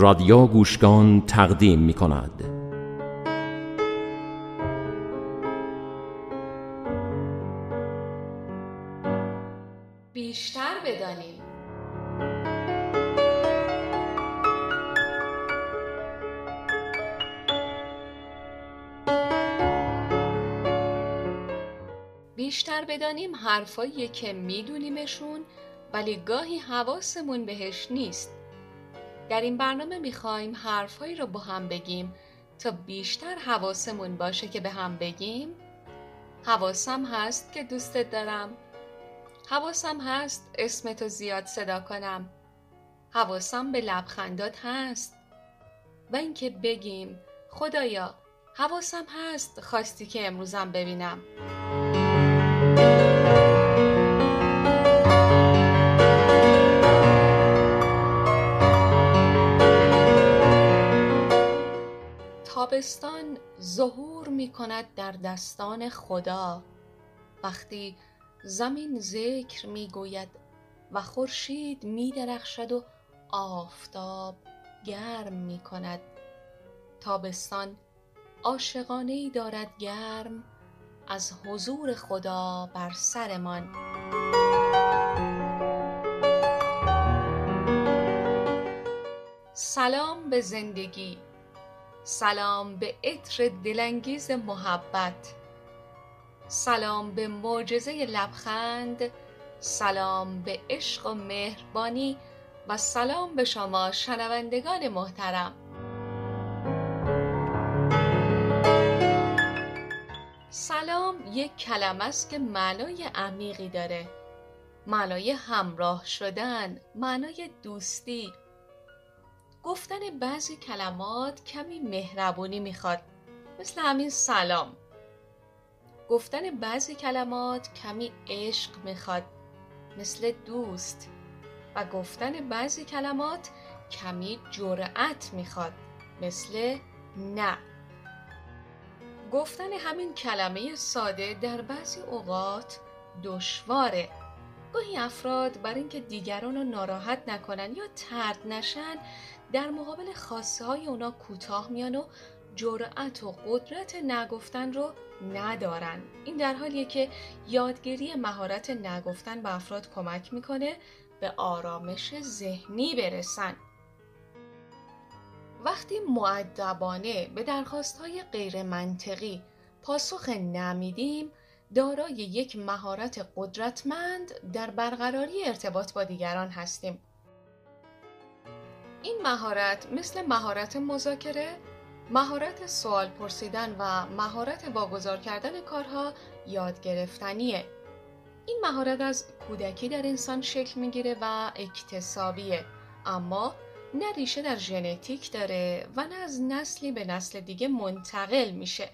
رادیو گوشگان تقدیم می کند بیشتر بدانیم. بیشتر بدانیم حرفایی که میدونیمشون ولی گاهی حواسمون بهش نیست. در این برنامه می‌خوایم حرفهایی رو با هم بگیم تا بیشتر حواسمون باشه که به هم بگیم. حواسم هست که دوستت دارم. حواسم هست اسمتو زیاد صدا کنم. حواسم به لبخندات هست. و اینکه بگیم خدایا حواسم هست خواستی که امروزم ببینم. تابستان ظهور می کند در دستان خدا. وقتی زمین ذکر می گوید و خورشید می درخشد و آفتاب گرم می کند تابستان عاشقانه ای دارد گرم از حضور خدا بر سرمان. سلام به زندگی. سلام به عطر دلانگیز محبت. سلام به معجزه لبخند. سلام به عشق و مهربانی. و سلام به شما شنوندگان محترم. سلام یک کلمه است که معنای عمیقی داره. معنای همراه شدن معنای دوستی. گفتن بعضی کلمات کمی مهربونی می‌خواد مثل همین سلام. گفتن بعضی کلمات کمی عشق می‌خواد مثل دوست. و گفتن بعضی کلمات کمی جرأت می‌خواد مثل نه. گفتن همین کلمه ساده در بعضی اوقات دشواره. گاهی افراد برای اینکه دیگران رو ناراحت نکنن یا ترد نشن در مقابل خواسته های اونا کوتاه میان و جرأت و قدرت نگفتن رو ندارن. این در حالیه که یادگیری مهارت نگفتن به افراد کمک می‌کنه به آرامش ذهنی برسن. وقتی معدبانه به درخواست های غیر منطقی پاسخ نمیدیم دارای یک مهارت قدرتمند در برقراری ارتباط با دیگران هستیم. این مهارت مثل مهارت مذاکره مهارت سوال پرسیدن و مهارت واگذار کردن کارها یاد گرفتنیه. این مهارت از کودکی در انسان شکل می‌گیره و اکتسابیه. اما نه ریشه در ژنتیک داره و نه از نسلی به نسل دیگه منتقل میشه.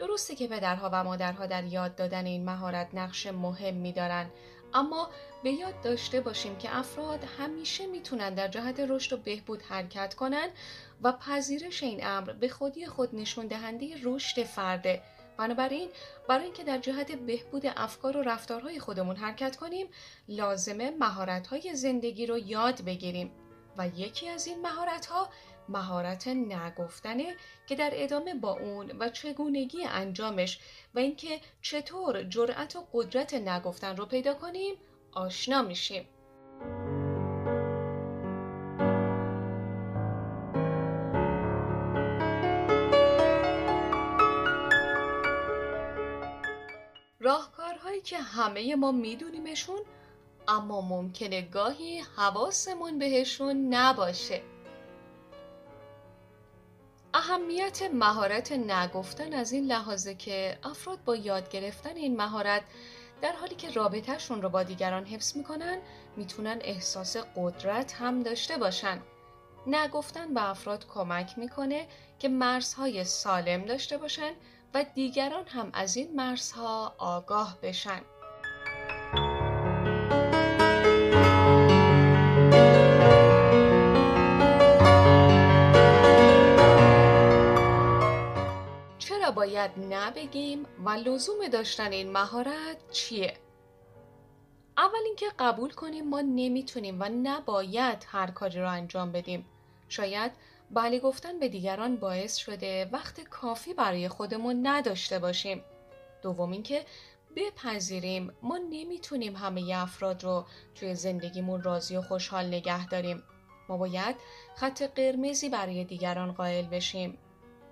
درسته که پدرها و مادرها در یاد دادن این مهارت نقش مهم دارن اما به یاد داشته باشیم که افراد همیشه می‌تونن در جهت رشد و بهبود حرکت کنن و پذیرش این امر به خودی خود نشون دهنده رشد فرده بنابراین برای اینکه در جهت بهبود افکار و رفتارهای خودمون حرکت کنیم لازمه مهارت‌های زندگی رو یاد بگیریم. و یکی از این مهارت‌ها مهارت نگفتنه که در ادامه با اون و چگونگی انجامش و اینکه چطور جرأت و قدرت نگفتن رو پیدا کنیم آشنا میشیم. راهکارهایی که همه ما میدونیمشون اما ممکنه گاهی حواسمون بهشون نباشه. اهمیت مهارت نگفتن از این لحاظه که افراد با یاد گرفتن این مهارت در حالی که رابطهشون رو با دیگران حفظ می‌کنن می‌تونن احساس قدرت هم داشته باشن. نگفتن به افراد کمک می‌کنه که مرزهای سالم داشته باشن و دیگران هم از این مرزها آگاه بشن. باید نبگیم و لزوم داشتن این مهارت چیه؟ اول اینکه قبول کنیم ما نمی‌تونیم و نباید هر کاری رو انجام بدیم شاید بله گفتن به دیگران باعث شده وقت کافی برای خودمون نداشته باشیم. دوم اینکه بپذیریم ما نمی‌تونیم همه افراد رو توی زندگیمون راضی و خوشحال نگه داریم. ما باید خط قرمزی برای دیگران قائل بشیم.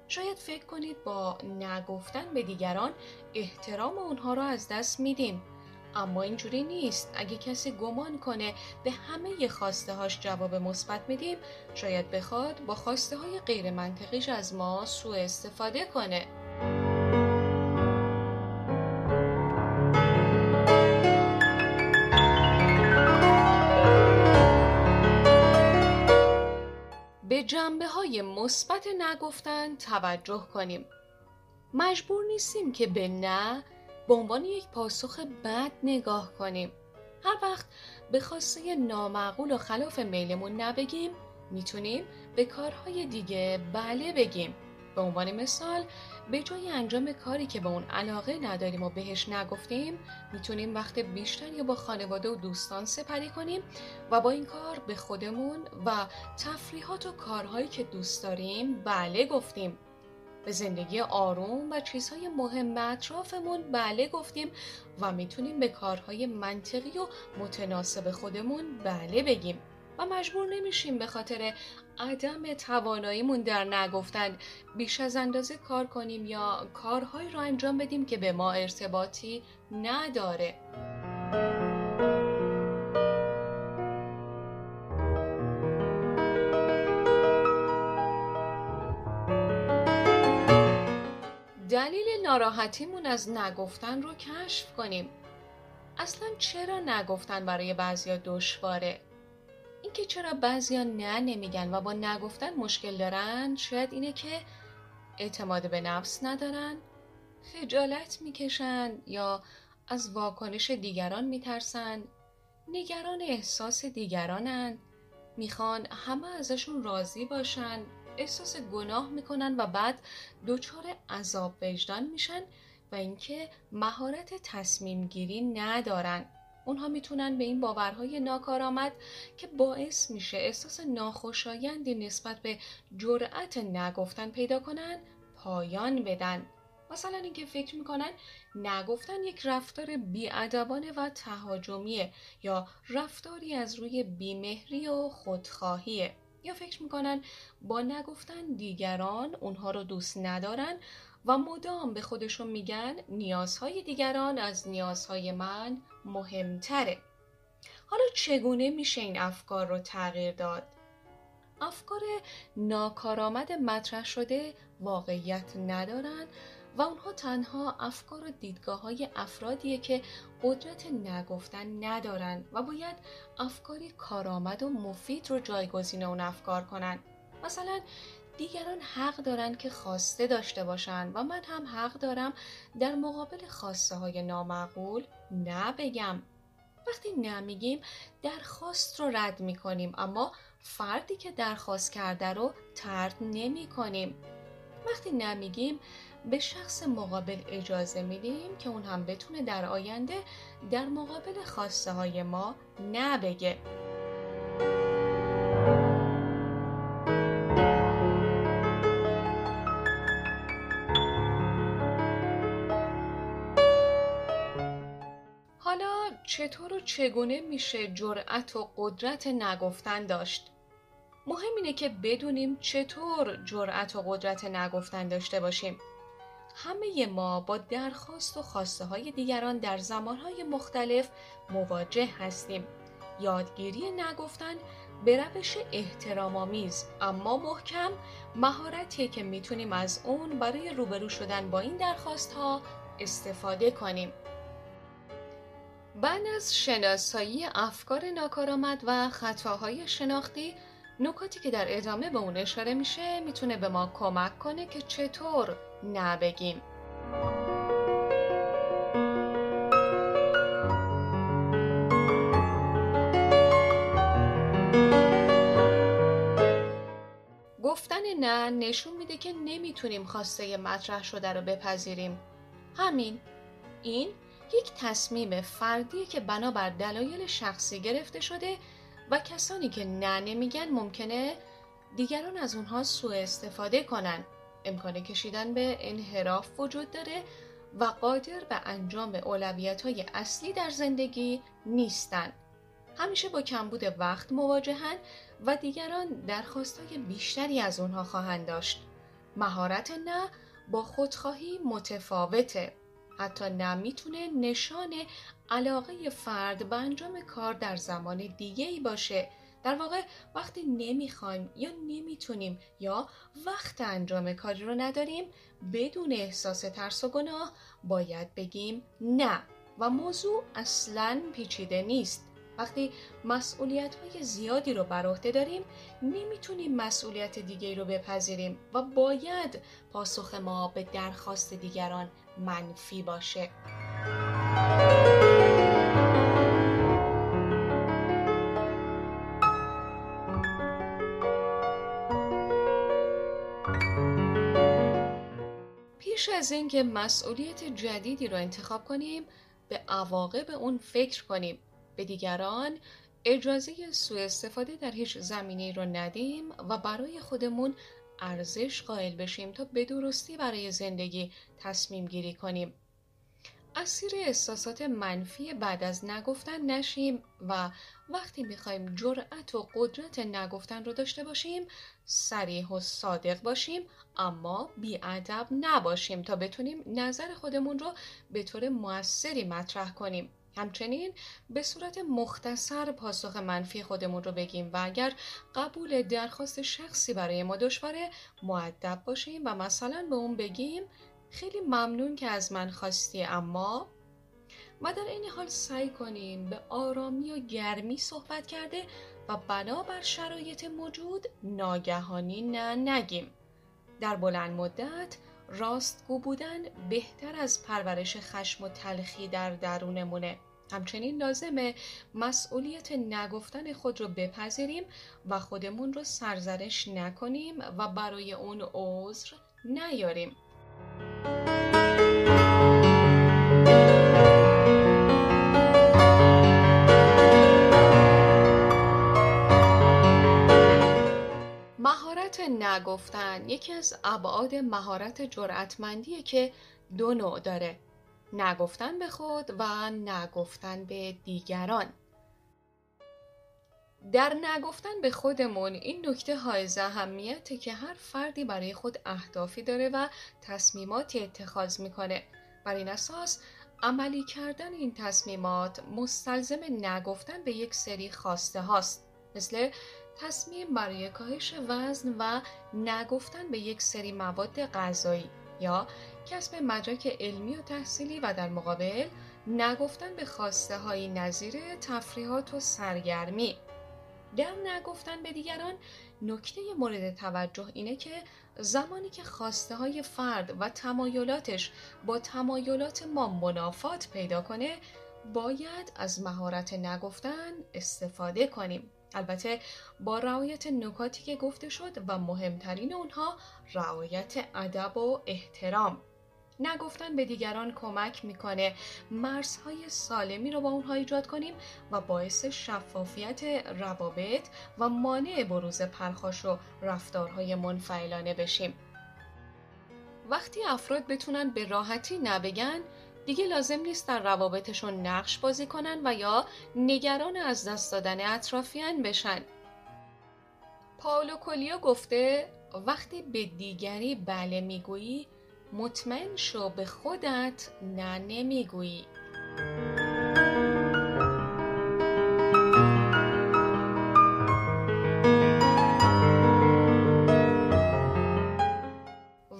شاید فکر کنید با نگفتن به دیگران احترام اونها رو از دست میدیم. اما اینجوری نیست اگه کسی گمان کنه به همه خواسته هاش جواب مثبت میدیم شاید بخواد با خواسته های غیر منطقیش از ما سوء استفاده کنه جنبه های مثبت نگفتن توجه کنیم. مجبور نیستیم که به نه به عنوان یک پاسخ بد نگاه کنیم. هر وقت به خواسته نامعقول و خلاف میلمون نبگیم می‌تونیم به کارهای دیگه بله بگیم. به عنوان مثال به جای انجام کاری که به اون علاقه نداریم و بهش نگفتیم می‌تونیم وقت بیشتری با خانواده و دوستان سپری کنیم و با این کار به خودمون و تفریحات و کارهایی که دوست داریم بله گفتیم. به زندگی آروم و چیزهای مهم اطرافمون بله گفتیم و می‌تونیم به کارهای منطقی و متناسب خودمون بله بگیم. و مجبور نمیشیم به خاطر عدم تواناییمون در نگفتن بیش از اندازه کار کنیم یا کارهایی را انجام بدیم که به ما ارتباطی نداره. دلیل ناراحتیمون از نگفتن رو کشف کنیم. اصلا چرا نگفتن برای بعضیا دشواره؟ اینکه چرا بعضیا نه نمیگن و با نگفتن مشکل دارن شاید اینه که اعتماد به نفس ندارن، خجالت می‌کشن یا از واکنش دیگران میترسن، نگران احساس دیگرانن، می‌خوان همه ازشون راضی باشن احساس گناه می‌کنن و بعد دچار عذاب وجدان میشن و اینکه مهارت تصمیم گیری ندارن. اونها می‌تونن به این باورهای ناکارآمد که باعث میشه احساس ناخوشایندی نسبت به جرأت نگفتن پیدا کنن پایان بدن. مثلا اینکه فکر می‌کنن نگفتن یک رفتار بیادبانه و تهاجمیه یا رفتاری از روی بیمهری و خودخواهیه. یا فکر می‌کنن با نگفتن دیگران اونها رو دوست ندارن و مدام به خودشون میگن نیازهای دیگران از نیازهای من مهمتره. حالا چگونه میشه این افکار رو تغییر داد؟ افکار ناکارآمد مطرح شده واقعیت ندارن و اونها تنها افکار و دیدگاه های افرادیه که قدرت نگفتن ندارن و باید افکاری کارآمد و مفید رو جایگزین اون افکار کنن. مثلا دیگران حق دارن که خواسته داشته باشن و من هم حق دارم در مقابل خواسته های نامعقول نبگم. وقتی نمیگیم درخواست رو رد می‌کنیم اما فردی که درخواست کرده رو ترد نمی کنیم وقتی نمیگیم به شخص مقابل اجازه میدیم که اون هم بتونه در آینده در مقابل خواسته های ما نبگه حالا چطور و چگونه میشه جرأت و قدرت نگفتن داشت؟ مهم اینه که بدونیم چطور جرأت و قدرت نگفتن داشته باشیم. همه ما با درخواست و خواسته های دیگران در زمانهای مختلف مواجه هستیم. یادگیری نگفتن به روش احترامآمیز اما محکم مهارتیه که می‌تونیم از اون برای روبرو شدن با این درخواست ها استفاده کنیم. بعد از شناسایی افکار ناکارآمد و خطاهای شناختی نکاتی که در ادامه به اون اشاره میشه می‌تونه به ما کمک کنه که چطور نبگیم گفتن نه نشون میده که نمی‌تونیم خواسته مطرح شده رو بپذیریم. همین. این یک تصمیم فردیه که بنابر دلایل شخصی گرفته شده و کسانی که نه نمیگن ممکنه دیگران از اونها سوء استفاده کنن. امکان کشیدن به انحراف وجود داره و قادر به انجام اولویت های اصلی در زندگی نیستن. همیشه با کمبود وقت مواجهن و دیگران درخواستای بیشتری از اونها خواهند داشت. مهارت نه با خودخواهی متفاوته. حتی نه می‌تونه نشان علاقه فرد به انجام کار در زمان دیگه ای باشه. در واقع وقتی نمی‌خوایم یا نمی‌تونیم یا وقت انجام کاری رو نداریم بدون احساس ترس و گناه باید بگیم نه. و موضوع اصلا پیچیده نیست. وقتی مسئولیت های زیادی رو بر عهده داریم نمی‌تونیم مسئولیت دیگه رو بپذیریم و باید پاسخ ما به درخواست دیگران منفی باشه. پیش از اینکه مسئولیت جدیدی رو انتخاب کنیم به عواقب اون فکر کنیم به دیگران اجازه سوء استفاده در هیچ زمینی رو ندیم و برای خودمون ارزش قائل بشیم تا به درستی برای زندگی تصمیم گیری کنیم. اسیر احساسات منفی بعد از نگفتن نشیم و وقتی می‌خوایم جرأت و قدرت نگفتن رو داشته باشیم سریح و صادق باشیم اما بیادب نباشیم تا بتونیم نظر خودمون رو به طور موثری مطرح کنیم. همچنین به صورت مختصر پاسخ منفی خودمون رو بگیم و اگر قبول درخواست شخصی برای ما دشواره معدب باشیم و مثلا به اون بگیم خیلی ممنون که از من خواستی اما و در این حال سعی کنیم به آرامی و گرمی صحبت کرده و بنابر شرایط موجود ناگهانی نه نگیم در بلند مدت راستگو بودن بهتر از پرورش خشم و تلخی در درونمونه همچنین لازمه مسئولیت نگفتن خود رو بپذیریم و خودمون رو سرزنش نکنیم و برای اون عذر نیاریم. مهارت نگفتن یکی از ابعاد مهارت جرأتمندیه که دو نوع داره. نگفتن به خود و نگفتن به دیگران. در نگفتن به خودمون این نکته های اهمیته که هر فردی برای خود اهدافی داره و تصمیماتی اتخاذ می‌کنه. بر این اساس عملی کردن این تصمیمات مستلزم نگفتن به یک سری خواسته هاست. مثل تصمیم برای کاهش وزن و نگفتن به یک سری مواد غذایی یا کسب مدرک علمی و تحصیلی و در مقابل نگفتن به خواسته های نظیر تفریحات و سرگرمی. در نگفتن به دیگران نکته مورد توجه اینه که زمانی که خواسته های فرد و تمایلاتش با تمایلات ما منافات پیدا کنه باید از مهارت نگفتن استفاده کنیم. البته با رعایت نکاتی که گفته شد و مهمترین اونها رعایت ادب و احترام. نگفتن به دیگران کمک می‌کنه مرزهای سالمی رو با اونها ایجاد کنیم و باعث شفافیت روابط و مانع بروز پرخاش و رفتارهای منفعلانه بشیم. وقتی افراد بتونن به راحتی نبگن دیگه لازم نیست در روابطشون نقش بازی کنن و یا نگران از دست دادن اطرافیان بشن. پاولو کولیا گفته وقتی به دیگری بله می‌گویی مطمئن شو به خودت نه نمی‌گویی.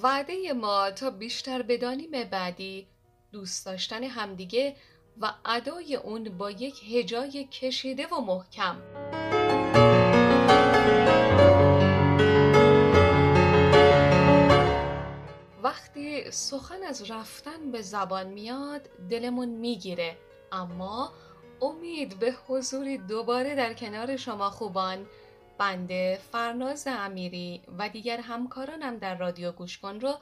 وعده ما تا بیشتر بدانیم بعدی دوست داشتن همدیگه و ادای اون با یک هجای کشیده و محکم. وقتی سخن از رفتن به زبان میاد دلمون می‌گیره. اما امید به حضوری دوباره در کنار شما خوبان. بنده فرناز امیری و دیگر همکارانم در رادیو گوش کن رو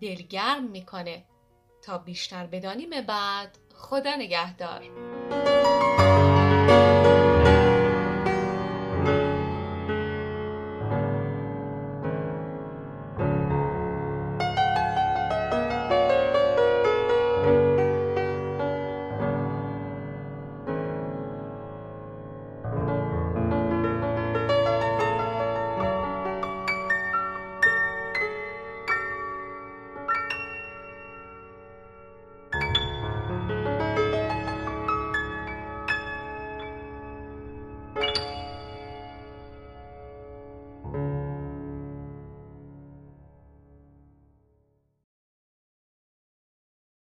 دلگرم می‌کنه. تا بیشتر بدانیم بعد خدا نگهدار.